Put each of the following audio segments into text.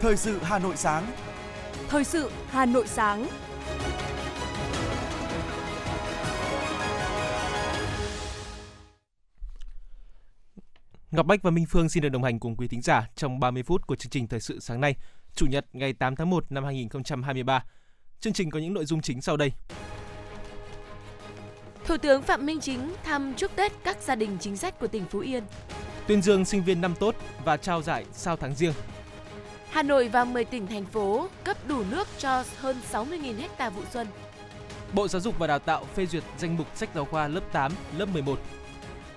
Thời sự Hà Nội sáng. Thời sự Hà Nội sáng. Ngọc Bách và Minh Phương xin được đồng hành cùng quý thính giả trong 30 phút của chương trình Thời sự sáng nay, Chủ nhật ngày 8 tháng 1 năm 2023. Chương trình có những nội dung chính sau đây. Thủ tướng Phạm Minh Chính thăm chúc Tết các gia đình chính sách của tỉnh Phú Yên. Tuyên dương sinh viên năm tốt và trao giải sao tháng riêng. Hà Nội và 10 tỉnh thành phố cấp đủ nước cho hơn 60.000 ha vụ xuân. Bộ Giáo dục và Đào tạo phê duyệt danh mục sách giáo khoa lớp 8, lớp 11.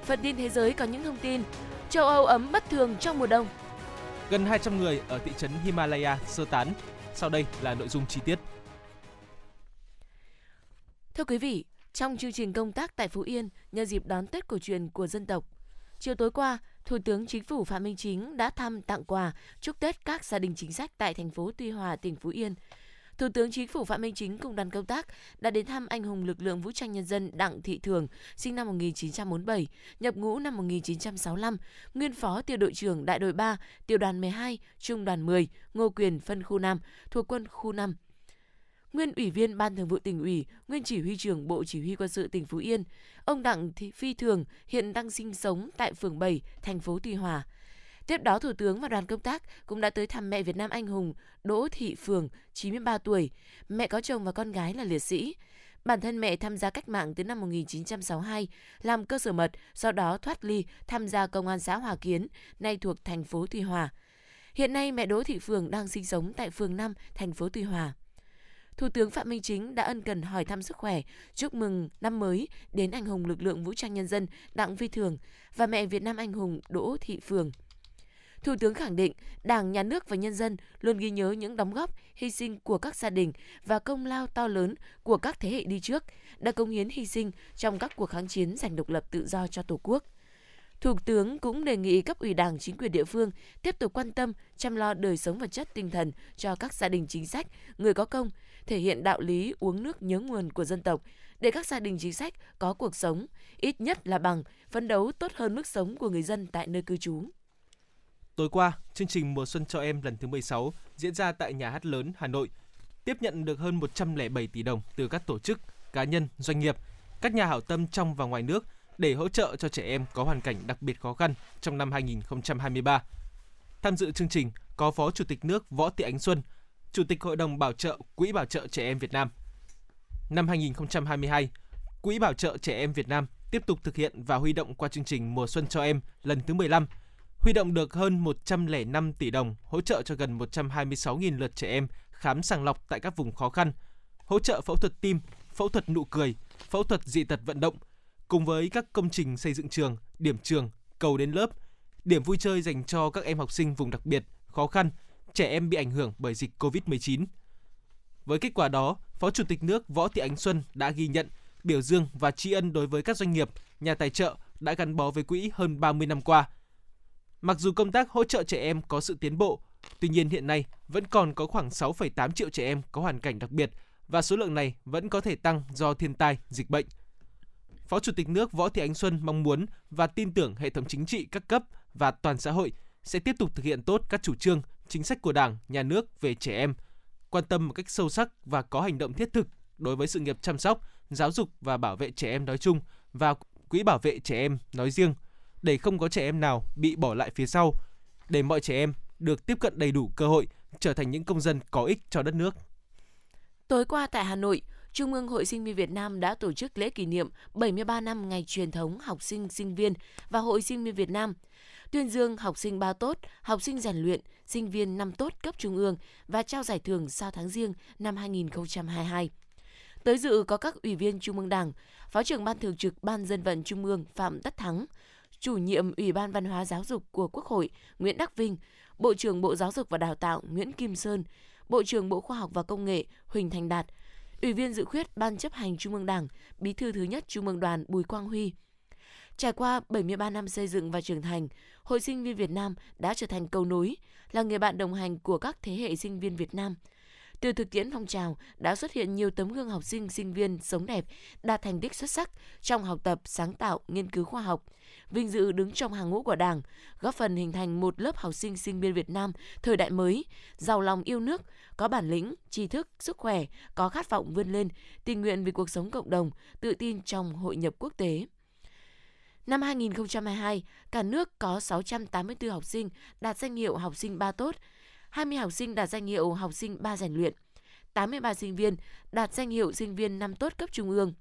Phần tin thế giới có những thông tin châu Âu ấm bất thường trong mùa đông. Gần 200 người ở thị trấn Himalaya sơ tán. Sau đây là nội dung chi tiết. Thưa quý vị, trong chương trình công tác tại Phú Yên nhân dịp đón Tết cổ truyền của dân tộc, chiều tối qua, Thủ tướng Chính phủ Phạm Minh Chính đã thăm tặng quà chúc Tết các gia đình chính sách tại thành phố Tuy Hòa, tỉnh Phú Yên. Thủ tướng Chính phủ Phạm Minh Chính cùng đoàn công tác đã đến thăm anh hùng lực lượng vũ trang nhân dân Đặng Thị Thường, sinh năm 1947, nhập ngũ năm 1965, nguyên phó tiểu đội trưởng đại đội 3, tiểu đoàn 12, trung đoàn 10, Ngô Quyền phân khu 5, thuộc quân khu 5, nguyên ủy viên ban thường vụ tỉnh ủy, nguyên chỉ huy trưởng Bộ Chỉ huy quân sự tỉnh Phú Yên. Ông Đặng Thị Phi Thường hiện đang sinh sống tại phường 7, thành phố Tuy Hòa. Tiếp đó, Thủ tướng và đoàn công tác cũng đã tới thăm mẹ Việt Nam anh hùng Đỗ Thị Phường, 93 tuổi. Mẹ có chồng và con gái là liệt sĩ. Bản thân mẹ tham gia cách mạng từ năm 1962, làm cơ sở mật, sau đó thoát ly tham gia công an xã Hòa Kiến, nay thuộc thành phố Tuy Hòa. Hiện nay mẹ Đỗ Thị Phường đang sinh sống tại phường 5, thành phố Tuy Hòa. Thủ tướng Phạm Minh Chính đã ân cần hỏi thăm sức khỏe, chúc mừng năm mới đến anh hùng lực lượng vũ trang nhân dân Đặng Vi Thường và mẹ Việt Nam anh hùng Đỗ Thị Phường. Thủ tướng khẳng định Đảng, Nhà nước và nhân dân luôn ghi nhớ những đóng góp, hy sinh của các gia đình và công lao to lớn của các thế hệ đi trước, đã công hiến hy sinh trong các cuộc kháng chiến giành độc lập tự do cho Tổ quốc. Thủ tướng cũng đề nghị cấp ủy Đảng, chính quyền địa phương tiếp tục quan tâm, chăm lo đời sống vật chất tinh thần cho các gia đình chính sách, người có công, thể hiện đạo lý uống nước nhớ nguồn của dân tộc để các gia đình chính sách có cuộc sống ít nhất là bằng, phấn đấu tốt hơn mức sống của người dân tại nơi cư trú. Tối qua, chương trình Mùa Xuân cho em lần thứ 16 diễn ra tại Nhà hát lớn Hà Nội, tiếp nhận được hơn 107 tỷ đồng từ các tổ chức, cá nhân, doanh nghiệp, các nhà hảo tâm trong và ngoài nước để hỗ trợ cho trẻ em có hoàn cảnh đặc biệt khó khăn trong năm 2023. Tham dự chương trình có Phó Chủ tịch nước Võ Thị Ánh Xuân, Chủ tịch Hội đồng Bảo trợ Quỹ Bảo trợ Trẻ Em Việt Nam. Năm 2022, Quỹ Bảo trợ Trẻ Em Việt Nam tiếp tục thực hiện và huy động qua chương trình Mùa Xuân cho em lần thứ 15, huy động được hơn 105 tỷ đồng hỗ trợ cho gần 126.000 lượt trẻ em khám sàng lọc tại các vùng khó khăn, hỗ trợ phẫu thuật tim, phẫu thuật nụ cười, phẫu thuật dị tật vận động, cùng với các công trình xây dựng trường, điểm trường, cầu đến lớp, điểm vui chơi dành cho các em học sinh vùng đặc biệt, khó khăn, trẻ em bị ảnh hưởng bởi dịch COVID-19. Với kết quả đó, Phó Chủ tịch nước Võ Thị Ánh Xuân đã ghi nhận, biểu dương và tri ân đối với các doanh nghiệp, nhà tài trợ đã gắn bó với quỹ hơn 30 năm qua. Mặc dù công tác hỗ trợ trẻ em có sự tiến bộ, tuy nhiên hiện nay vẫn còn có khoảng 6,8 triệu trẻ em có hoàn cảnh đặc biệt và số lượng này vẫn có thể tăng do thiên tai, dịch bệnh. Phó Chủ tịch nước Võ Thị Ánh Xuân mong muốn và tin tưởng hệ thống chính trị các cấp và toàn xã hội sẽ tiếp tục thực hiện tốt các chủ trương, chính sách của Đảng, Nhà nước về trẻ em, quan tâm một cách sâu sắc và có hành động thiết thực đối với sự nghiệp chăm sóc, giáo dục và bảo vệ trẻ em nói chung và Quỹ bảo vệ trẻ em nói riêng, để không có trẻ em nào bị bỏ lại phía sau, để mọi trẻ em được tiếp cận đầy đủ cơ hội trở thành những công dân có ích cho đất nước. Tối qua tại Hà Nội, Trung ương Hội Sinh viên Việt Nam đã tổ chức lễ kỷ niệm 73 năm ngày truyền thống học sinh sinh viên và Hội Sinh viên Việt Nam – tuyên dương học sinh ba tốt, học sinh rèn luyện, sinh viên năm tốt cấp trung ương và trao giải thưởng sau tháng riêng năm 2022. Tới dự có các ủy viên Trung ương Đảng, Phó trưởng Ban Thường trực Ban Dân vận Trung ương Phạm Tất Thắng, chủ nhiệm Ủy ban Văn hóa Giáo dục của Quốc hội Nguyễn Đắc Vinh, Bộ trưởng Bộ Giáo dục và Đào tạo Nguyễn Kim Sơn, Bộ trưởng Bộ Khoa học và Công nghệ Huỳnh Thành Đạt, Ủy viên dự khuyết Ban chấp hành Trung ương Đảng, Bí thư thứ nhất Trung ương Đoàn Bùi Quang Huy, Trải qua 73 năm xây dựng và trưởng thành, Hội sinh viên Việt Nam đã trở thành cầu nối, là người bạn đồng hành của các thế hệ sinh viên Việt Nam. Từ thực tiễn phong trào đã xuất hiện nhiều tấm gương học sinh, sinh viên sống đẹp, đạt thành tích xuất sắc trong học tập, sáng tạo, nghiên cứu khoa học, vinh dự đứng trong hàng ngũ của Đảng, góp phần hình thành một lớp học sinh sinh viên Việt Nam thời đại mới, giàu lòng yêu nước, có bản lĩnh, tri thức, sức khỏe, có khát vọng vươn lên, tình nguyện vì cuộc sống cộng đồng, tự tin trong hội nhập quốc tế. Năm 2022, cả nước có 684 học sinh đạt danh hiệu học sinh ba tốt, 20 học sinh đạt danh hiệu học sinh ba rèn luyện, 83 sinh viên đạt danh hiệu sinh viên năm tốt cấp trung ương,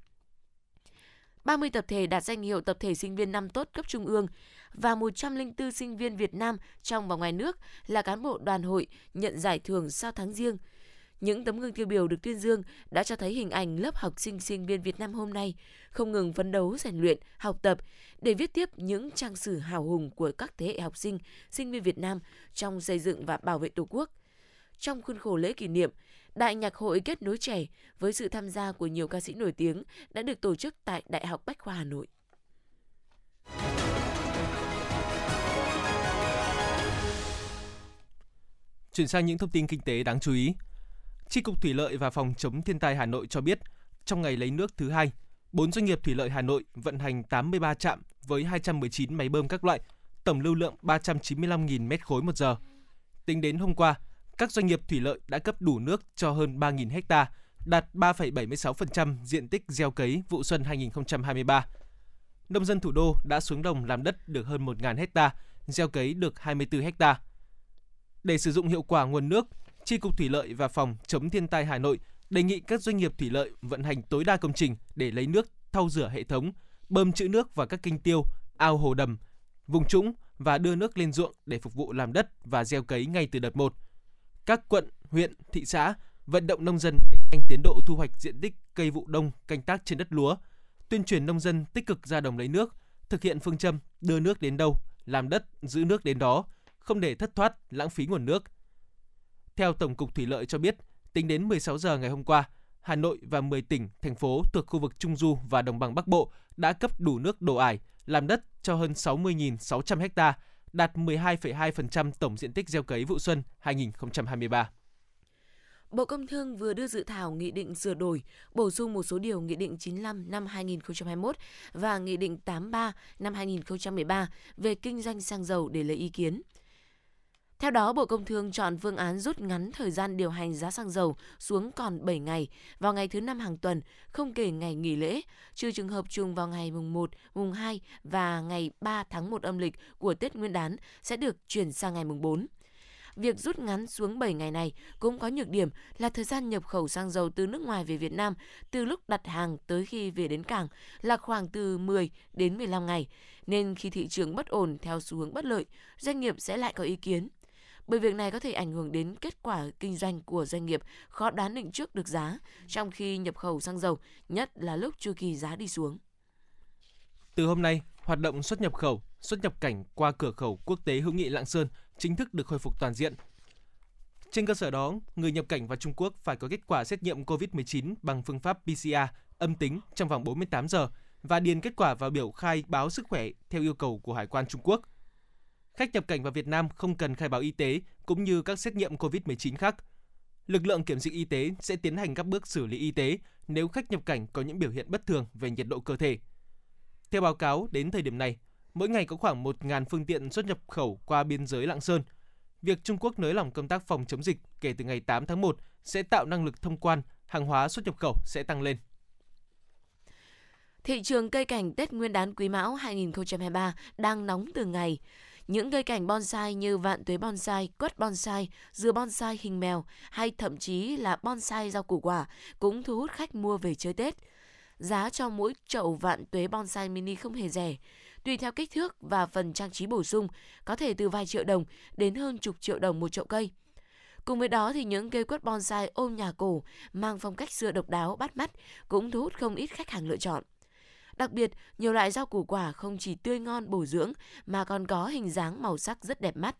30 tập thể đạt danh hiệu tập thể sinh viên năm tốt cấp trung ương và 104 sinh viên Việt Nam trong và ngoài nước là cán bộ đoàn hội nhận giải thưởng sau tháng riêng. Những tấm gương tiêu biểu được tuyên dương đã cho thấy hình ảnh lớp học sinh sinh viên Việt Nam hôm nay không ngừng phấn đấu rèn luyện, học tập để viết tiếp những trang sử hào hùng của các thế hệ học sinh, sinh viên Việt Nam trong xây dựng và bảo vệ Tổ quốc. Trong khuôn khổ lễ kỷ niệm, Đại nhạc hội kết nối trẻ với sự tham gia của nhiều ca sĩ nổi tiếng đã được tổ chức tại Đại học Bách khoa Hà Nội. Chuyển sang những thông tin kinh tế đáng chú ý. Tri cục Thủy lợi và Phòng chống thiên tai Hà Nội cho biết, trong ngày lấy nước thứ hai, 4 doanh nghiệp thủy lợi Hà Nội vận hành 83 trạm với 219 máy bơm các loại, tổng lưu lượng 395.000 m khối một giờ. Tính đến hôm qua, các doanh nghiệp thủy lợi đã cấp đủ nước cho hơn 3.000 ha, đạt 3,76% diện tích gieo cấy vụ xuân 2023. Nông dân thủ đô đã xuống đồng làm đất được hơn 1.000 ha, gieo cấy được 24 ha. Để sử dụng hiệu quả nguồn nước, Tri cục Thủy lợi và Phòng chống thiên tai Hà Nội đề nghị các doanh nghiệp thủy lợi vận hành tối đa công trình để lấy nước thau rửa hệ thống, bơm trữ nước vào các kênh tiêu, ao hồ đầm, vùng trũng và đưa nước lên ruộng để phục vụ làm đất và gieo cấy ngay từ đợt 1 các quận, huyện, thị xã vận động nông dân nhanh tiến độ thu hoạch diện tích cây vụ đông canh tác trên đất lúa, tuyên truyền nông dân tích cực ra đồng lấy nước, thực hiện phương châm đưa nước đến đâu, làm đất giữ nước đến đó, không để thất thoát, lãng phí nguồn nước. Theo Tổng cục Thủy lợi cho biết, tính đến 16 giờ ngày hôm qua, Hà Nội và 10 tỉnh, thành phố thuộc khu vực Trung Du và Đồng bằng Bắc Bộ đã cấp đủ nước đổ ải, làm đất cho hơn 60.600 ha đạt 12,2% tổng diện tích gieo cấy vụ xuân 2023. Bộ Công Thương vừa đưa dự thảo nghị định sửa đổi, bổ sung một số điều Nghị định 95 năm 2021 và Nghị định 83 năm 2013 về kinh doanh xăng dầu để lấy ý kiến. Theo đó, Bộ Công Thương chọn phương án rút ngắn thời gian điều hành giá xăng dầu xuống còn 7 ngày vào ngày thứ năm hàng tuần, không kể ngày nghỉ lễ, trừ trường hợp trùng vào ngày mùng 1, mùng 2 và ngày 3 tháng 1 âm lịch của Tết Nguyên đán sẽ được chuyển sang ngày mùng 4. Việc rút ngắn xuống 7 ngày này cũng có nhược điểm là thời gian nhập khẩu xăng dầu từ nước ngoài về Việt Nam từ lúc đặt hàng tới khi về đến cảng là khoảng từ 10 đến 15 ngày, nên khi thị trường bất ổn theo xu hướng bất lợi, doanh nghiệp sẽ lại có ý kiến bởi việc này có thể ảnh hưởng đến kết quả kinh doanh của doanh nghiệp khó đoán định trước được giá trong khi nhập khẩu xăng dầu, nhất là lúc chu kỳ giá đi xuống. Từ hôm nay, hoạt động xuất nhập khẩu, xuất nhập cảnh qua cửa khẩu quốc tế hữu nghị Lạng Sơn chính thức được khôi phục toàn diện. Trên cơ sở đó, người nhập cảnh vào Trung Quốc phải có kết quả xét nghiệm COVID-19 bằng phương pháp PCR âm tính trong vòng 48 giờ và điền kết quả vào biểu khai báo sức khỏe theo yêu cầu của Hải quan Trung Quốc – Khách nhập cảnh vào Việt Nam không cần khai báo y tế cũng như các xét nghiệm COVID-19 khác. Lực lượng kiểm dịch y tế sẽ tiến hành các bước xử lý y tế nếu khách nhập cảnh có những biểu hiện bất thường về nhiệt độ cơ thể. Theo báo cáo, đến thời điểm này, mỗi ngày có khoảng 1.000 phương tiện xuất nhập khẩu qua biên giới Lạng Sơn. Việc Trung Quốc nới lỏng công tác phòng chống dịch kể từ ngày 8 tháng 1 sẽ tạo năng lực thông quan, hàng hóa xuất nhập khẩu sẽ tăng lên. Thị trường cây cảnh Tết Nguyên đán Quý Mão 2023 đang nóng từ ngày. Những cây cảnh bonsai như vạn tuế bonsai, quất bonsai, dừa bonsai hình mèo hay thậm chí là bonsai rau củ quả cũng thu hút khách mua về chơi Tết. Giá cho mỗi chậu vạn tuế bonsai mini không hề rẻ. Tùy theo kích thước và phần trang trí bổ sung, có thể từ vài triệu đồng đến hơn chục triệu đồng một chậu cây. Cùng với đó thì những cây quất bonsai ôm nhà cổ mang phong cách xưa độc đáo bắt mắt cũng thu hút không ít khách hàng lựa chọn. Đặc biệt, nhiều loại rau củ quả không chỉ tươi ngon bổ dưỡng mà còn có hình dáng màu sắc rất đẹp mắt.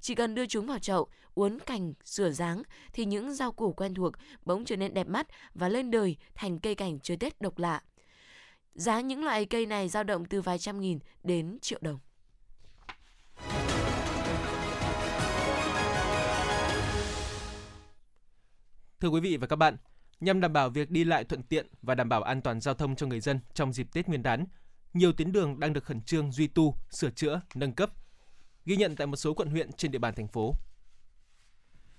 Chỉ cần đưa chúng vào chậu, uốn cành, sửa dáng thì những rau củ quen thuộc bỗng trở nên đẹp mắt và lên đời thành cây cảnh chơi Tết độc lạ. Giá những loại cây này dao động từ vài trăm nghìn đến triệu đồng. Thưa quý vị và các bạn, nhằm đảm bảo việc đi lại thuận tiện và đảm bảo an toàn giao thông cho người dân trong dịp Tết Nguyên đán, nhiều tuyến đường đang được khẩn trương duy tu, sửa chữa, nâng cấp. Ghi nhận tại một số quận huyện trên địa bàn thành phố.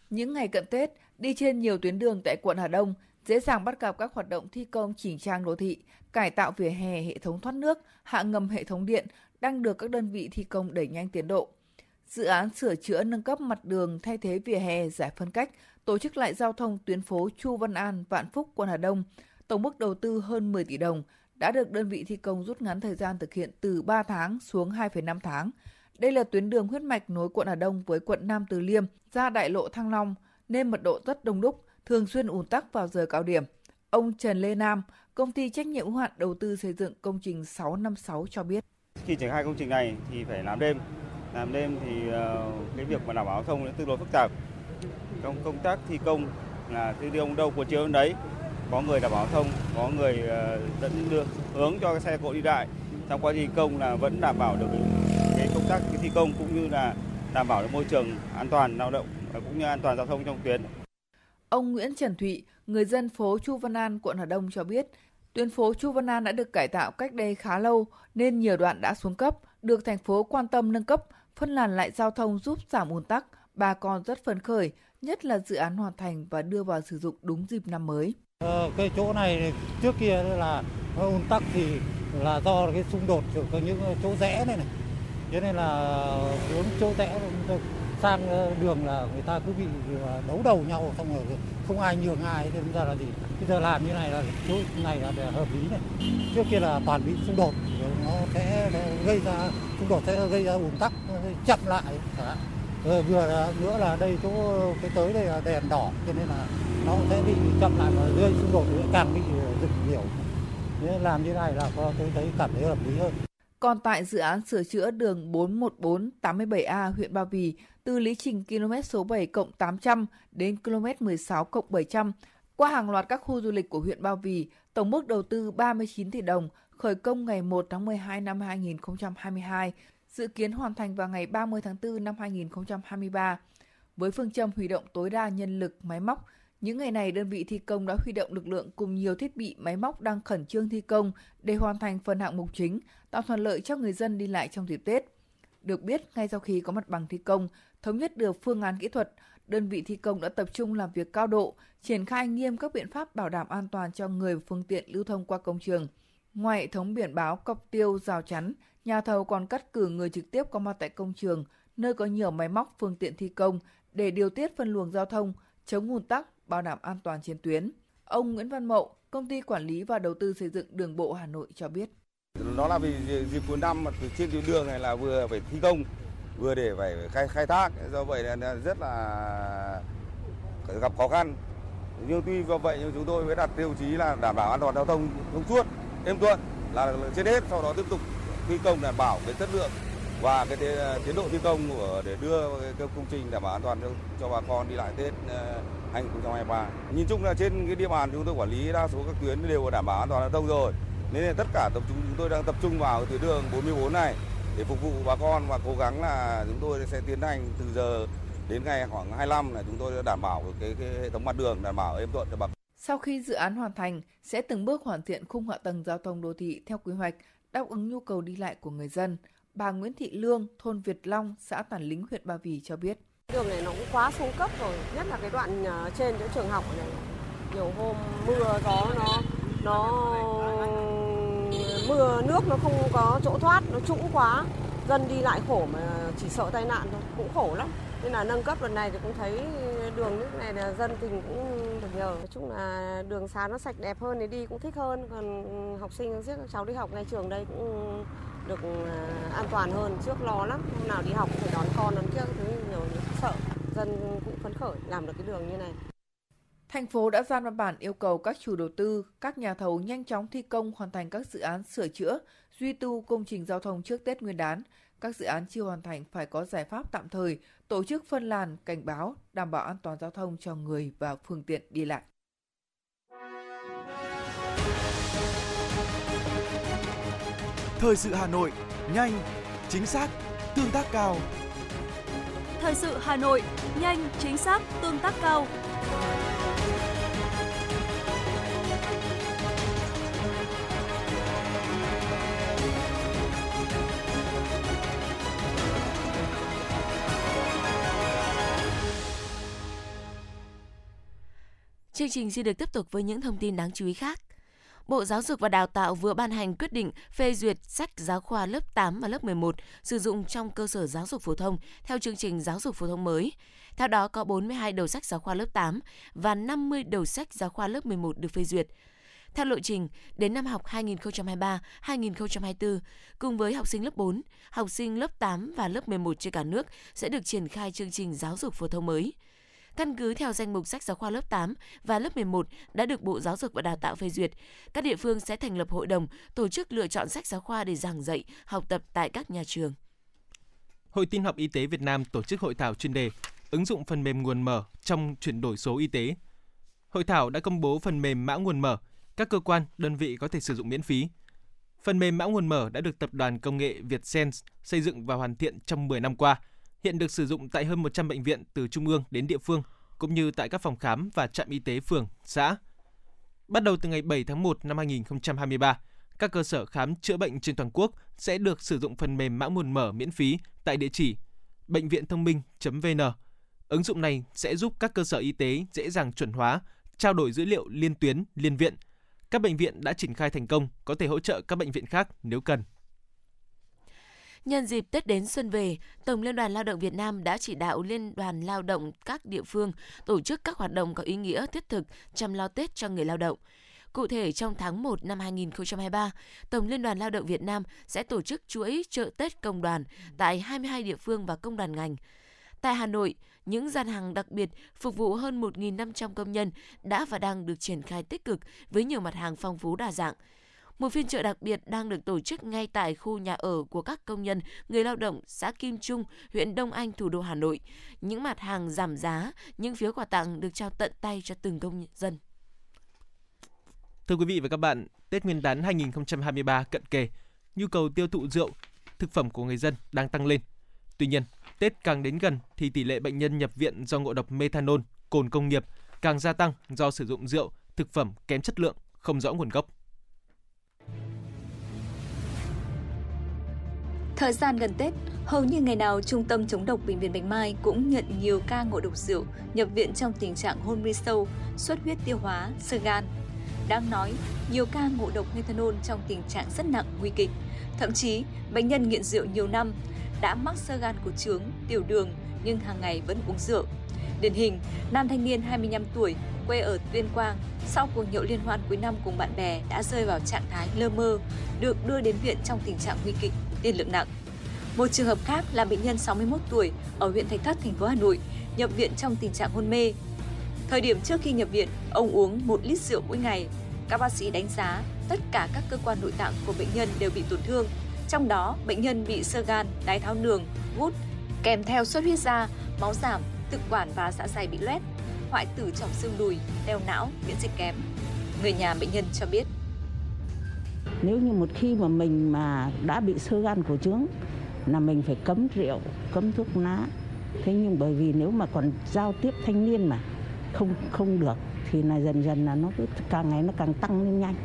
Những ngày cận Tết, đi trên nhiều tuyến đường tại quận Hà Đông dễ dàng bắt gặp các hoạt động thi công chỉnh trang đô thị, cải tạo vỉa hè, hệ thống thoát nước, hạ ngầm hệ thống điện đang được các đơn vị thi công đẩy nhanh tiến độ. Dự án sửa chữa nâng cấp mặt đường thay thế vỉa hè giải phân cách, tổ chức lại giao thông tuyến phố Chu Văn An, Vạn Phúc, quận Hà Đông, tổng mức đầu tư hơn 10 tỷ đồng, đã được đơn vị thi công rút ngắn thời gian thực hiện từ 3 tháng xuống 2,5 tháng. Đây là tuyến đường huyết mạch nối quận Hà Đông với quận Nam Từ Liêm ra đại lộ Thăng Long nên mật độ rất đông đúc, thường xuyên ùn tắc vào giờ cao điểm. Ông Trần Lê Nam, công ty trách nhiệm hữu hạn đầu tư xây dựng công trình 656 cho biết. Khi triển khai công trình này thì phải làm đêm. Làm đêm thì ờ, cái việc mà đảm bảo giao thông tương đối phức tạp. Trong công tác thi công là thi công đâu của chiều đấy có người đảm bảo thông, có người ờ, dẫn đường hướng cho cái xe cộ đi lại. Trong quá trình công là vẫn đảm bảo được cái công tác cái thi công cũng như là đảm bảo được môi trường an toàn lao động và cũng như an toàn giao thông trong tuyến. Ông Nguyễn Trần Thụy, người dân phố Chu Văn An, quận Hà Đông cho biết, tuyến phố Chu Văn An đã được cải tạo cách đây khá lâu nên nhiều đoạn đã xuống cấp, được thành phố quan tâm nâng cấp, phân làn lại giao thông giúp giảm ùn tắc. Bà con rất phấn khởi, nhất là dự án hoàn thành và đưa vào sử dụng đúng dịp năm mới. Ờ, cái chỗ này trước kia là ùn tắc thì là do cái xung đột của những chỗ rẽ này này. Thế nên là hướng chỗ rẽ sang ờ, đường là người ta cứ bị ờ, đấu đầu nhau xong rồi không ai nhường ai nên ra là gì bây giờ làm như này là chỗ này là để hợp lý này trước kia là toàn bị xung đột nó sẽ gây ra xung đột sẽ gây ra ùn tắc chậm lại rồi vừa nữa là đây chỗ cái tới đây là đèn đỏ cho nên là nó sẽ bị chậm lại và gây xung đột càng bị dừng nhiều. Nên làm như này là tôi thấy cảm thấy hợp lý hơn. Còn tại dự án sửa chữa đường 41487A huyện Ba Vì từ lý trình km số 7 cộng 800 đến km 16 cộng 700 qua hàng loạt các khu du lịch của huyện Ba Vì, tổng mức đầu tư 39 tỷ đồng, khởi công ngày 1 tháng 12 năm 2022, dự kiến hoàn thành vào ngày 30 tháng 4 năm 2023. Với phương châm huy động tối đa nhân lực, máy móc, những ngày này, đơn vị thi công đã huy động lực lượng cùng nhiều thiết bị máy móc đang khẩn trương thi công để hoàn thành phần hạng mục chính, tạo thuận lợi cho người dân đi lại trong dịp Tết. Được biết, ngay sau khi có mặt bằng thi công, thống nhất được phương án kỹ thuật, đơn vị thi công đã tập trung làm việc cao độ, triển khai nghiêm các biện pháp bảo đảm an toàn cho người và phương tiện lưu thông qua công trường. Ngoài hệ thống biển báo, cọc tiêu, rào chắn, nhà thầu còn cắt cử người trực tiếp có mặt tại công trường, nơi có nhiều máy móc phương tiện thi công để điều tiết phân luồng giao thông, chống ùn tắc, bảo đảm an toàn trên tuyến. Ông Nguyễn Văn Mậu, công ty quản lý và đầu tư xây dựng đường bộ Hà Nội cho biết. Nó là vì dịp cuối năm mà trên tuyến đường này là vừa phải thi công, vừa để phải khai khai thác, do vậy là rất là gặp khó khăn. Nhưng tuy do vậy nhưng chúng tôi mới đặt tiêu chí là đảm bảo an toàn giao thông thông suốt, êm thuận là trên hết, sau đó tiếp tục thi công đảm bảo cái chất lượng và cái tiến độ thi công của để đưa cái công trình đảm bảo an toàn cho, cho bà con đi lại Tết ờ, 2023. Nhìn chung là trên cái địa bàn chúng tôi quản lý đa số các tuyến đều đảm bảo an toàn giao thông rồi. Nên là tất cả tập trung chúng tôi đang tập trung vào tuyến đường 44 này để phục vụ bà con và cố gắng là chúng tôi sẽ tiến hành từ giờ đến ngày khoảng 25 là chúng tôi đã đảm bảo cái, cái hệ thống mặt đường đảm bảo êm thuận cho bà con sau khi dự án hoàn thành, sẽ từng bước hoàn thiện khung hạ tầng giao thông đô thị theo quy hoạch, đáp ứng nhu cầu đi lại của người dân. Bà Nguyễn Thị Lương, thôn Việt Long, xã Tản Lính, huyện Ba Vì cho biết. Đường này nó cũng quá xuống cấp rồi, nhất là cái đoạn ờ, trên chỗ trường học này. Nhiều hôm mưa gió nó nó mưa nước nó không có chỗ thoát, nó trũng quá. Dân đi lại khổ mà chỉ sợ tai nạn thôi, cũng khổ lắm. Nên là nâng cấp lần này thì cũng thấy đường nước này là dân tình cũng được nhờ. Nói chung là đường xá nó sạch đẹp hơn thì đi cũng thích hơn. Còn học sinh các cháu đi học ngay trường đây cũng được à, an toàn hơn trước lo lắm hôm nào đi học phải đón con đón kia thứ nhiều sợ dân cũng phấn khởi làm được cái đường như này Thành phố đã ra văn bản yêu cầu các chủ đầu tư, các nhà thầu nhanh chóng thi công hoàn thành các dự án sửa chữa, duy tu công trình giao thông trước Tết Nguyên đán. Các dự án chưa hoàn thành phải có giải pháp tạm thời, tổ chức phân làn, cảnh báo, đảm bảo an toàn giao thông cho người và phương tiện đi lại. Thời sự Hà Nội, nhanh, chính xác, tương tác cao. Thời sự Hà Nội, nhanh, chính xác, tương tác cao. Chương trình xin được tiếp tục với những thông tin đáng chú ý khác. Bộ Giáo dục và Đào tạo vừa ban hành quyết định phê duyệt sách giáo khoa lớp 8 và lớp 11 sử dụng trong cơ sở giáo dục phổ thông theo chương trình giáo dục phổ thông mới. Theo đó có 42 đầu sách giáo khoa lớp 8 và 50 đầu sách giáo khoa lớp 11 được phê duyệt. Theo lộ trình, đến năm học 2023-2024, cùng với học sinh lớp 4, học sinh lớp 8 và lớp 11 trên cả nước sẽ được triển khai chương trình giáo dục phổ thông mới. Căn cứ theo danh mục sách giáo khoa lớp 8 và lớp 11 đã được Bộ Giáo dục và Đào tạo phê duyệt, các địa phương sẽ thành lập hội đồng tổ chức lựa chọn sách giáo khoa để giảng dạy, học tập tại các nhà trường. Hội tin học y tế Việt Nam tổ chức hội thảo chuyên đề ứng dụng phần mềm nguồn mở trong chuyển đổi số y tế. Hội thảo đã công bố phần mềm mã nguồn mở, các cơ quan, đơn vị có thể sử dụng miễn phí. Phần mềm mã nguồn mở đã được tập đoàn công nghệ Vietsense xây dựng và hoàn thiện trong 10 năm qua, hiện được sử dụng tại hơn 100 bệnh viện từ trung ương đến địa phương, cũng như tại các phòng khám và trạm y tế phường, xã. Bắt đầu từ ngày 7 tháng 1 năm 2023, các cơ sở khám chữa bệnh trên toàn quốc sẽ được sử dụng phần mềm mã nguồn mở miễn phí tại địa chỉ bệnh viện thông minh.vn. Ứng dụng này sẽ giúp các cơ sở y tế dễ dàng chuẩn hóa, trao đổi dữ liệu liên tuyến, liên viện. Các bệnh viện đã triển khai thành công có thể hỗ trợ các bệnh viện khác nếu cần. Nhân dịp Tết đến xuân về, Tổng Liên đoàn Lao động Việt Nam đã chỉ đạo Liên đoàn Lao động các địa phương tổ chức các hoạt động có ý nghĩa thiết thực chăm lo Tết cho người lao động. Cụ thể, trong tháng 1 năm 2023, Tổng Liên đoàn Lao động Việt Nam sẽ tổ chức chuỗi chợ Tết công đoàn tại 22 địa phương và công đoàn ngành. Tại Hà Nội, những gian hàng đặc biệt phục vụ hơn 1.500 công nhân đã và đang được triển khai tích cực với nhiều mặt hàng phong phú đa dạng. Một phiên chợ đặc biệt đang được tổ chức ngay tại khu nhà ở của các công nhân, người lao động xã Kim Trung, huyện Đông Anh, thủ đô Hà Nội. Những mặt hàng giảm giá, những phiếu quà tặng được trao tận tay cho từng công dân. Thưa quý vị và các bạn, Tết Nguyên đán 2023 cận kề, nhu cầu tiêu thụ rượu, thực phẩm của người dân đang tăng lên. Tuy nhiên, Tết càng đến gần thì tỷ lệ bệnh nhân nhập viện do ngộ độc methanol, cồn công nghiệp càng gia tăng do sử dụng rượu, thực phẩm kém chất lượng, không rõ nguồn gốc. Thời gian gần Tết, hầu như ngày nào Trung tâm chống độc Bệnh viện Bạch Mai cũng nhận nhiều ca ngộ độc rượu nhập viện trong tình trạng hôn mê sâu, xuất huyết tiêu hóa, sơ gan. Đáng nói, nhiều ca ngộ độc methanol trong tình trạng rất nặng, nguy kịch. Thậm chí, bệnh nhân nghiện rượu nhiều năm, đã mắc sơ gan của trướng, tiểu đường nhưng hàng ngày vẫn uống rượu. Điển hình, nam thanh niên 25 tuổi, quê ở Tuyên Quang, sau cuộc nhậu liên hoan cuối năm cùng bạn bè đã rơi vào trạng thái lơ mơ, được đưa đến viện trong tình trạng nguy kịch, tiên lượng nặng. Một trường hợp khác là bệnh nhân 61 tuổi ở huyện Thạch Thất, thành phố Hà Nội, nhập viện trong tình trạng hôn mê. Thời điểm trước khi nhập viện, ông uống 1 lít rượu mỗi ngày. Các bác sĩ đánh giá tất cả các cơ quan nội tạng của bệnh nhân đều bị tổn thương. Trong đó, bệnh nhân bị sơ gan, đái tháo đường, gút, kèm theo xuất huyết da, máu giảm, thực quản và dạ dày bị loét, hoại tử trọng xương đùi, đeo não, miễn dịch kém. Người nhà bệnh nhân cho biết. Nếu như một khi mà mình mà đã bị sơ gan cổ trướng là mình phải cấm rượu, cấm thuốc lá. Thế nhưng bởi vì nếu mà còn giao tiếp thanh niên mà không không được thì là dần dần là nó cứ càng ngày nó càng tăng lên nhanh.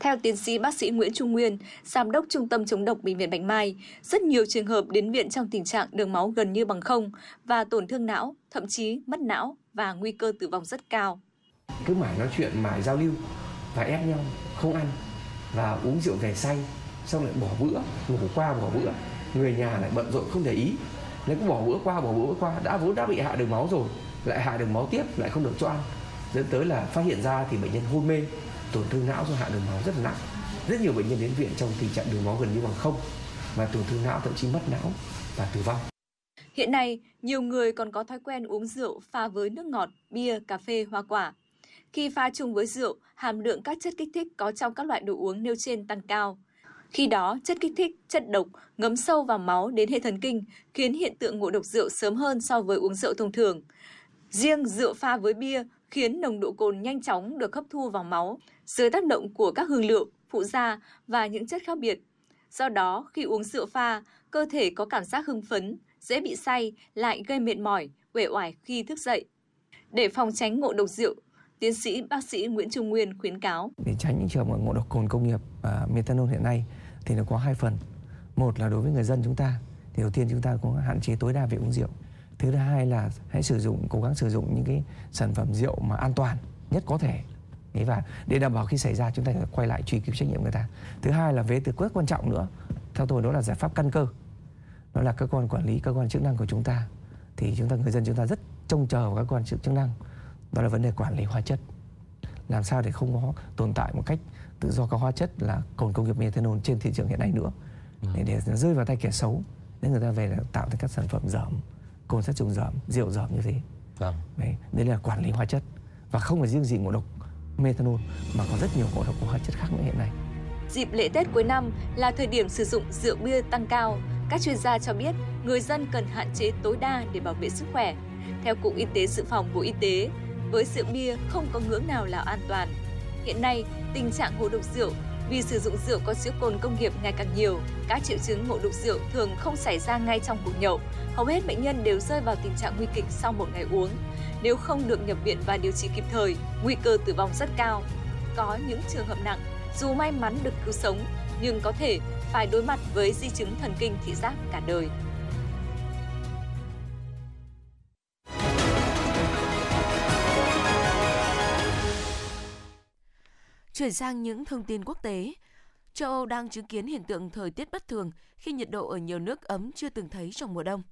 Theo tiến sĩ bác sĩ Nguyễn Trung Nguyên, giám đốc Trung tâm chống độc Bệnh viện Bạch Mai, rất nhiều trường hợp đến viện trong tình trạng đường máu gần như bằng không và tổn thương não, thậm chí mất não và nguy cơ tử vong rất cao. Cứ mãi nói chuyện, mãi giao lưu và ép nhau không ăn và uống rượu về say, xong lại bỏ bữa, ngủ qua bỏ bữa, người nhà lại bận rộn không để ý, nên cứ bỏ bữa qua bỏ bữa qua đã vốn đã bị hạ đường máu rồi, lại hạ đường máu tiếp lại không được cho ăn, dẫn tới là phát hiện ra thì bệnh nhân hôn mê tổn thương não do hạ đường máu rất nặng. Rất nhiều bệnh nhân đến viện trong tình trạng đường máu gần như bằng không và tổn thương não thậm chí mất não và tử vong. Hiện nay, nhiều người còn có thói quen uống rượu pha với nước ngọt, bia, cà phê, hoa quả. Khi pha chung với rượu, hàm lượng các chất kích thích có trong các loại đồ uống nêu trên tăng cao. Khi đó, chất kích thích, chất độc ngấm sâu vào máu đến hệ thần kinh, khiến hiện tượng ngộ độc rượu sớm hơn so với uống rượu thông thường. Riêng rượu pha với bia khiến nồng độ cồn nhanh chóng được hấp thu vào máu dưới tác động của các hương liệu, phụ gia và những chất khác biệt. Do đó, khi uống rượu pha, cơ thể có cảm giác hưng phấn, dễ bị say, lại gây mệt mỏi, uể oải khi thức dậy. Để phòng tránh ngộ độc rượu, tiến sĩ bác sĩ Nguyễn Trung Nguyên khuyến cáo. Để tránh những trường hợp ngộ độc cồn công nghiệp và methanol hiện nay thì nó có hai phần. Một là đối với người dân chúng ta, thì đầu tiên chúng ta có hạn chế tối đa việc uống rượu. thứ hai là hãy sử dụng, cố gắng sử dụng những cái sản phẩm rượu mà an toàn nhất có thể Đấy, và để đảm bảo khi xảy ra chúng ta phải quay lại truy cứu trách nhiệm người ta thứ hai là về từ rất quan trọng nữa, theo tôi đó là giải pháp căn cơ đó là cơ quan quản lý, cơ quan chức năng của chúng ta thì chúng ta, người dân chúng ta rất trông chờ vào các cơ quan chức năng đó là vấn đề quản lý hóa chất làm sao để không có tồn tại một cách tự do các hóa chất là cồn công nghiệp methanol trên thị trường hiện nay nữa để, để nó rơi vào tay kẻ xấu để người ta về là tạo thành các sản phẩm dởm cồn sát trùng dởm rượu dởm như thế Vâng. đấy, đấy là quản lý hóa chất và không phải riêng gì ngộ độc methanol mà còn rất nhiều ngộ độc của hóa chất khác nữa hiện nay Dịp lễ Tết cuối năm là thời điểm sử dụng rượu bia tăng cao. Các chuyên gia cho biết người dân cần hạn chế tối đa để bảo vệ sức khỏe. Theo Cục Y tế Dự phòng Bộ Y tế, với rượu bia không có ngưỡng nào là an toàn. Hiện nay, tình trạng ngộ độc rượu vì sử dụng rượu có chứa cồn công nghiệp ngày càng nhiều. Các triệu chứng ngộ độc rượu thường không xảy ra ngay trong cuộc nhậu. Hầu hết bệnh nhân đều rơi vào tình trạng nguy kịch sau một ngày uống. Nếu không được nhập viện và điều trị kịp thời, nguy cơ tử vong rất cao. Có những trường hợp nặng, dù may mắn được cứu sống, nhưng có thể phải đối mặt với di chứng thần kinh thị giác cả đời. Chuyển sang những thông tin quốc tế. Châu Âu đang chứng kiến hiện tượng thời tiết bất thường khi nhiệt độ ở nhiều nước ấm chưa từng thấy trong mùa đông.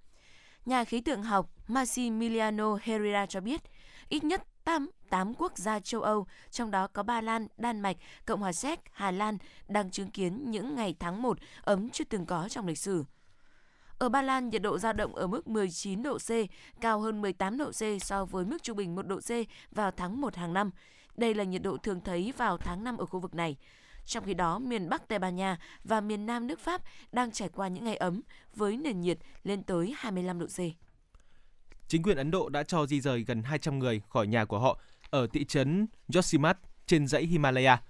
Nhà khí tượng học Massimiliano Herrera cho biết, ít nhất 8, 8 quốc gia châu Âu, trong đó có Ba Lan, Đan Mạch, Cộng hòa Séc, Hà Lan, đang chứng kiến những ngày tháng 1 ấm chưa từng có trong lịch sử. Ở Ba Lan, nhiệt độ dao động ở mức 19 độ C, cao hơn 18 độ C so với mức trung bình 1 độ C vào tháng 1 hàng năm. Đây là nhiệt độ thường thấy vào tháng 5 ở khu vực này. Trong khi đó, miền Bắc Tây Ban Nha và miền Nam nước Pháp đang trải qua những ngày ấm với nền nhiệt lên tới 25 độ C. Chính quyền Ấn Độ đã cho di rời gần 200 người khỏi nhà của họ ở thị trấn Yosemite trên dãy Himalaya.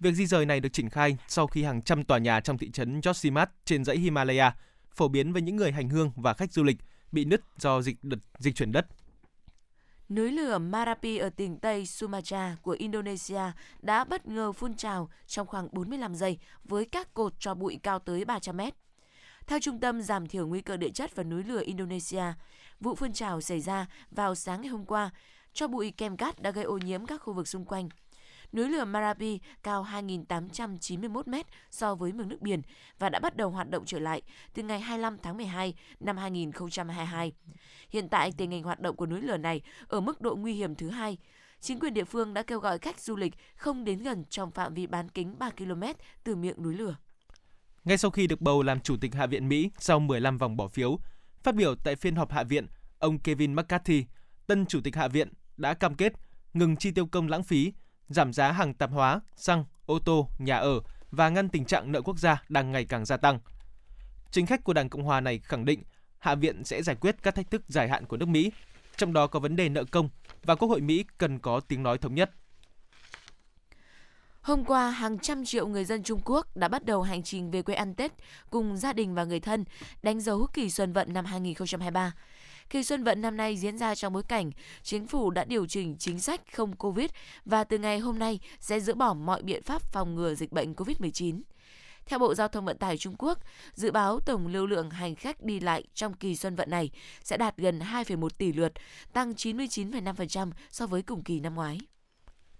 Việc di rời này được triển khai sau khi hàng trăm tòa nhà trong thị trấn Yosemite trên dãy Himalaya phổ biến với những người hành hương và khách du lịch bị nứt do dịch đợt, dịch chuyển đất. Núi lửa Marapi ở tỉnh Tây Sumatra của Indonesia đã bất ngờ phun trào trong khoảng 45 giây với các cột tro bụi cao tới 300 mét. Theo Trung tâm Giảm thiểu nguy cơ địa chất và núi lửa Indonesia, vụ phun trào xảy ra vào sáng ngày hôm qua. Cho bụi kem cát đã gây ô nhiễm các khu vực xung quanh. Núi lửa Marapi cao 2.891 mét so với mực nước biển và đã bắt đầu hoạt động trở lại từ ngày 25 tháng 12 năm 2022. Hiện tại, tình hình hoạt động của núi lửa này ở mức độ nguy hiểm thứ hai. Chính quyền địa phương đã kêu gọi khách du lịch không đến gần trong phạm vi bán kính 3 km từ miệng núi lửa. Ngay sau khi được bầu làm Chủ tịch Hạ viện Mỹ sau 15 vòng bỏ phiếu, phát biểu tại phiên họp Hạ viện, ông Kevin McCarthy, tân Chủ tịch Hạ viện, đã cam kết ngừng chi tiêu công lãng phí, giảm giá hàng tạp hóa, xăng, ô tô, nhà ở và ngăn tình trạng nợ quốc gia đang ngày càng gia tăng. Chính khách của Đảng Cộng hòa này khẳng định Hạ viện sẽ giải quyết các thách thức dài hạn của nước Mỹ, trong đó có vấn đề nợ công và Quốc hội Mỹ cần có tiếng nói thống nhất. Hôm qua, hàng trăm triệu người dân Trung Quốc đã bắt đầu hành trình về quê ăn Tết cùng gia đình và người thân, đánh dấu kỳ Xuân Vận năm 2023. Kỳ Xuân Vận năm nay diễn ra trong bối cảnh chính phủ đã điều chỉnh chính sách không Covid và từ ngày hôm nay sẽ dỡ bỏ mọi biện pháp phòng ngừa dịch bệnh Covid-19. Theo Bộ Giao thông Vận tải Trung Quốc, dự báo tổng lưu lượng hành khách đi lại trong kỳ xuân vận này sẽ đạt gần 2,1 tỷ lượt, tăng 99,5% so với cùng kỳ năm ngoái.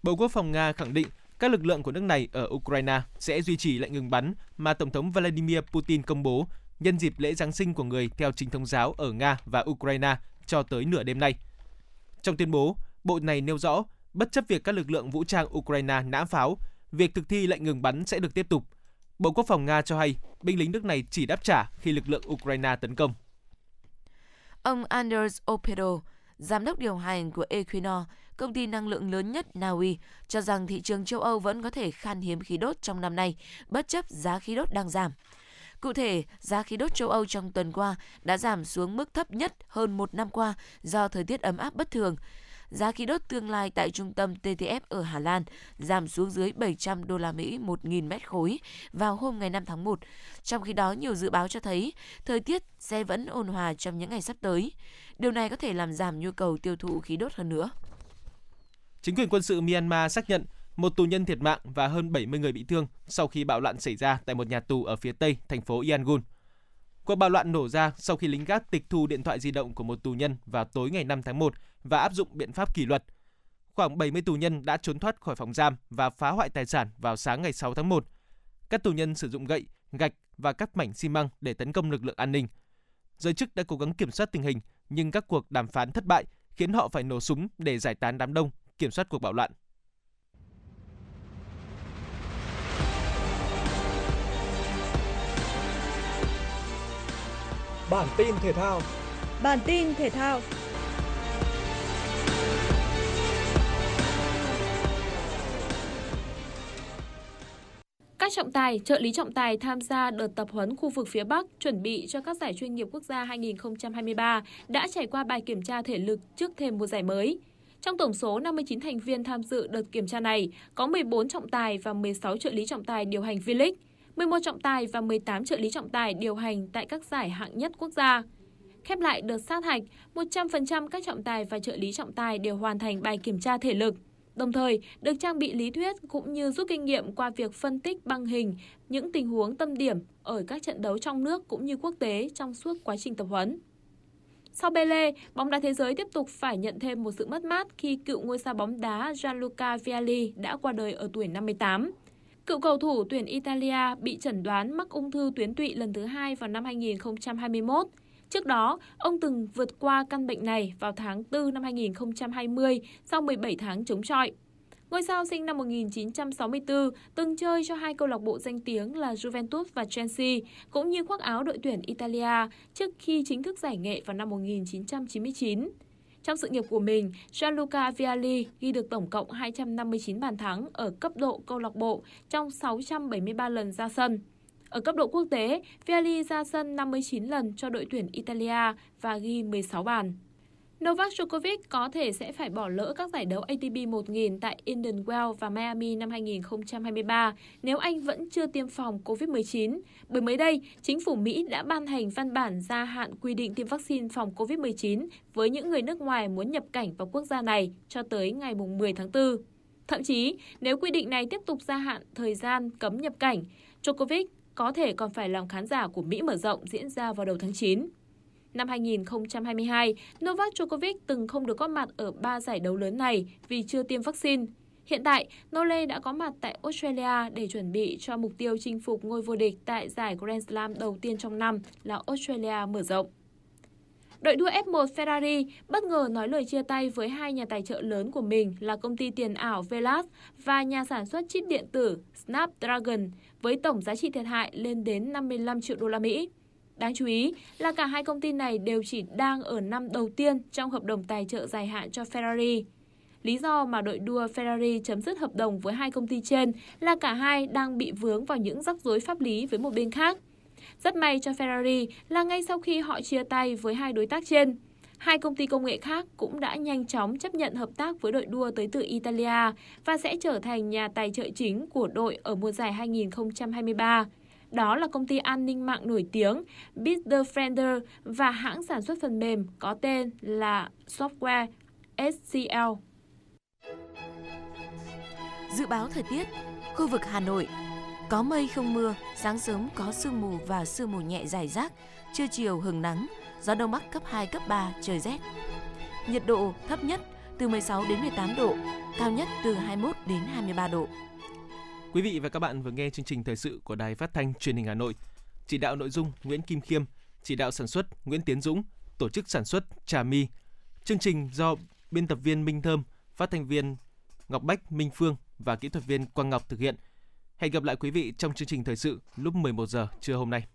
Bộ Quốc phòng Nga khẳng định các lực lượng của nước này ở Ukraine sẽ duy trì lệnh ngừng bắn mà Tổng thống Vladimir Putin công bố nhân dịp lễ Giáng sinh của người theo chính thống giáo ở Nga và Ukraine cho tới nửa đêm nay. Trong tuyên bố, Bộ này nêu rõ, bất chấp việc các lực lượng vũ trang Ukraine nã pháo, việc thực thi lệnh ngừng bắn sẽ được tiếp tục. Bộ Quốc phòng Nga cho hay, binh lính nước này chỉ đáp trả khi lực lượng Ukraine tấn công. Ông Anders Opero, giám đốc điều hành của Equinor, công ty năng lượng lớn nhất Na Uy, cho rằng thị trường châu Âu vẫn có thể khan hiếm khí đốt trong năm nay, bất chấp giá khí đốt đang giảm. Cụ thể, giá khí đốt châu Âu trong tuần qua đã giảm xuống mức thấp nhất hơn một năm qua do thời tiết ấm áp bất thường. Giá khí đốt tương lai tại trung tâm TTF ở Hà Lan giảm xuống dưới 700 đô la Mỹ 1.000 mét khối vào hôm ngày 5 tháng 1. Trong khi đó, nhiều dự báo cho thấy thời tiết sẽ vẫn ôn hòa trong những ngày sắp tới. Điều này có thể làm giảm nhu cầu tiêu thụ khí đốt hơn nữa. Chính quyền quân sự Myanmar xác nhận một tù nhân thiệt mạng và hơn 70 người bị thương sau khi bạo loạn xảy ra tại một nhà tù ở phía tây thành phố Yangon. Cuộc bạo loạn nổ ra sau khi lính gác tịch thu điện thoại di động của một tù nhân vào tối ngày 5 tháng 1 và áp dụng biện pháp kỷ luật. Khoảng 70 tù nhân đã trốn thoát khỏi phòng giam và phá hoại tài sản vào sáng ngày 6 tháng 1. Các tù nhân sử dụng gậy, gạch và các mảnh xi măng để tấn công lực lượng an ninh. Giới chức đã cố gắng kiểm soát tình hình, nhưng các cuộc đàm phán thất bại khiến họ phải nổ súng để giải tán đám đông, kiểm soát cuộc bạo loạn. Bản tin thể thao. Bản tin thể thao. Các trọng tài, trợ lý trọng tài tham gia đợt tập huấn khu vực phía Bắc chuẩn bị cho các giải chuyên nghiệp quốc gia 2023 đã trải qua bài kiểm tra thể lực trước thêm một giải mới. Trong tổng số 59 thành viên tham dự đợt kiểm tra này, có 14 trọng tài và 16 trợ lý trọng tài điều hành V-League, 11 trọng tài và 18 trợ lý trọng tài điều hành tại các giải hạng nhất quốc gia. Khép lại đợt sát hạch, 100% các trọng tài và trợ lý trọng tài đều hoàn thành bài kiểm tra thể lực. Đồng thời, được trang bị lý thuyết cũng như rút kinh nghiệm qua việc phân tích băng hình những tình huống tâm điểm ở các trận đấu trong nước cũng như quốc tế trong suốt quá trình tập huấn. Sau Pele, bóng đá thế giới tiếp tục phải nhận thêm một sự mất mát khi cựu ngôi sao bóng đá Gianluca Vialli đã qua đời ở tuổi 58. Cựu cầu thủ tuyển Italia bị chẩn đoán mắc ung thư tuyến tụy lần thứ hai vào năm 2021. Trước đó, ông từng vượt qua căn bệnh này vào tháng 4 năm 2020 sau 17 tháng chống chọi. Ngôi sao sinh năm 1964 từng chơi cho hai câu lạc bộ danh tiếng là Juventus và Chelsea, cũng như khoác áo đội tuyển Italia trước khi chính thức giải nghệ vào năm 1999. Trong sự nghiệp của mình, Gianluca Vialli ghi được tổng cộng 259 bàn thắng ở cấp độ câu lạc bộ trong 673 lần ra sân. Ở cấp độ quốc tế, Vialli ra sân 59 lần cho đội tuyển Italia và ghi 16 bàn. Novak Djokovic có thể sẽ phải bỏ lỡ các giải đấu ATP 1000 tại Indian Wells và Miami năm 2023 nếu anh vẫn chưa tiêm phòng COVID-19. Bởi mới đây, chính phủ Mỹ đã ban hành văn bản gia hạn quy định tiêm vaccine phòng COVID-19 với những người nước ngoài muốn nhập cảnh vào quốc gia này cho tới ngày 10 tháng 4. Thậm chí, nếu quy định này tiếp tục gia hạn thời gian cấm nhập cảnh, Djokovic có thể còn phải làm khán giả của Mỹ mở rộng diễn ra vào đầu tháng 9. Năm 2022, Novak Djokovic từng không được góp mặt ở ba giải đấu lớn này vì chưa tiêm vaccine. Hiện tại, Nole đã có mặt tại Australia để chuẩn bị cho mục tiêu chinh phục ngôi vô địch tại giải Grand Slam đầu tiên trong năm là Australia mở rộng. Đội đua F1 Ferrari bất ngờ nói lời chia tay với hai nhà tài trợ lớn của mình là công ty tiền ảo Velas và nhà sản xuất chip điện tử Snapdragon với tổng giá trị thiệt hại lên đến 55 triệu đô la Mỹ. Đáng chú ý là cả hai công ty này đều chỉ đang ở năm đầu tiên trong hợp đồng tài trợ dài hạn cho Ferrari. Lý do mà đội đua Ferrari chấm dứt hợp đồng với hai công ty trên là cả hai đang bị vướng vào những rắc rối pháp lý với một bên khác. Rất may cho Ferrari là ngay sau khi họ chia tay với hai đối tác trên, hai công ty công nghệ khác cũng đã nhanh chóng chấp nhận hợp tác với đội đua tới từ Italia và sẽ trở thành nhà tài trợ chính của đội ở mùa giải 2023. Đó là công ty an ninh mạng nổi tiếng Bitdefender và hãng sản xuất phần mềm có tên là Software SCL. Dự báo thời tiết, khu vực Hà Nội có mây không mưa, sáng sớm có sương mù và sương mù nhẹ dài rác, trưa chiều hừng nắng, gió đông bắc cấp 2, cấp 3, trời rét. Nhiệt độ thấp nhất từ 16 đến 18 độ, cao nhất từ 21 đến 23 độ. Quý vị và các bạn vừa nghe chương trình thời sự của Đài Phát thanh Truyền hình Hà Nội. Chỉ đạo nội dung Nguyễn Kim Khiêm, chỉ đạo sản xuất Nguyễn Tiến Dũng, tổ chức sản xuất Trà My. Chương trình do biên tập viên Minh Thơm, phát thanh viên Ngọc Bách, Minh Phương và kỹ thuật viên Quang Ngọc thực hiện. Hẹn gặp lại quý vị trong chương trình thời sự lúc 11 giờ trưa hôm nay.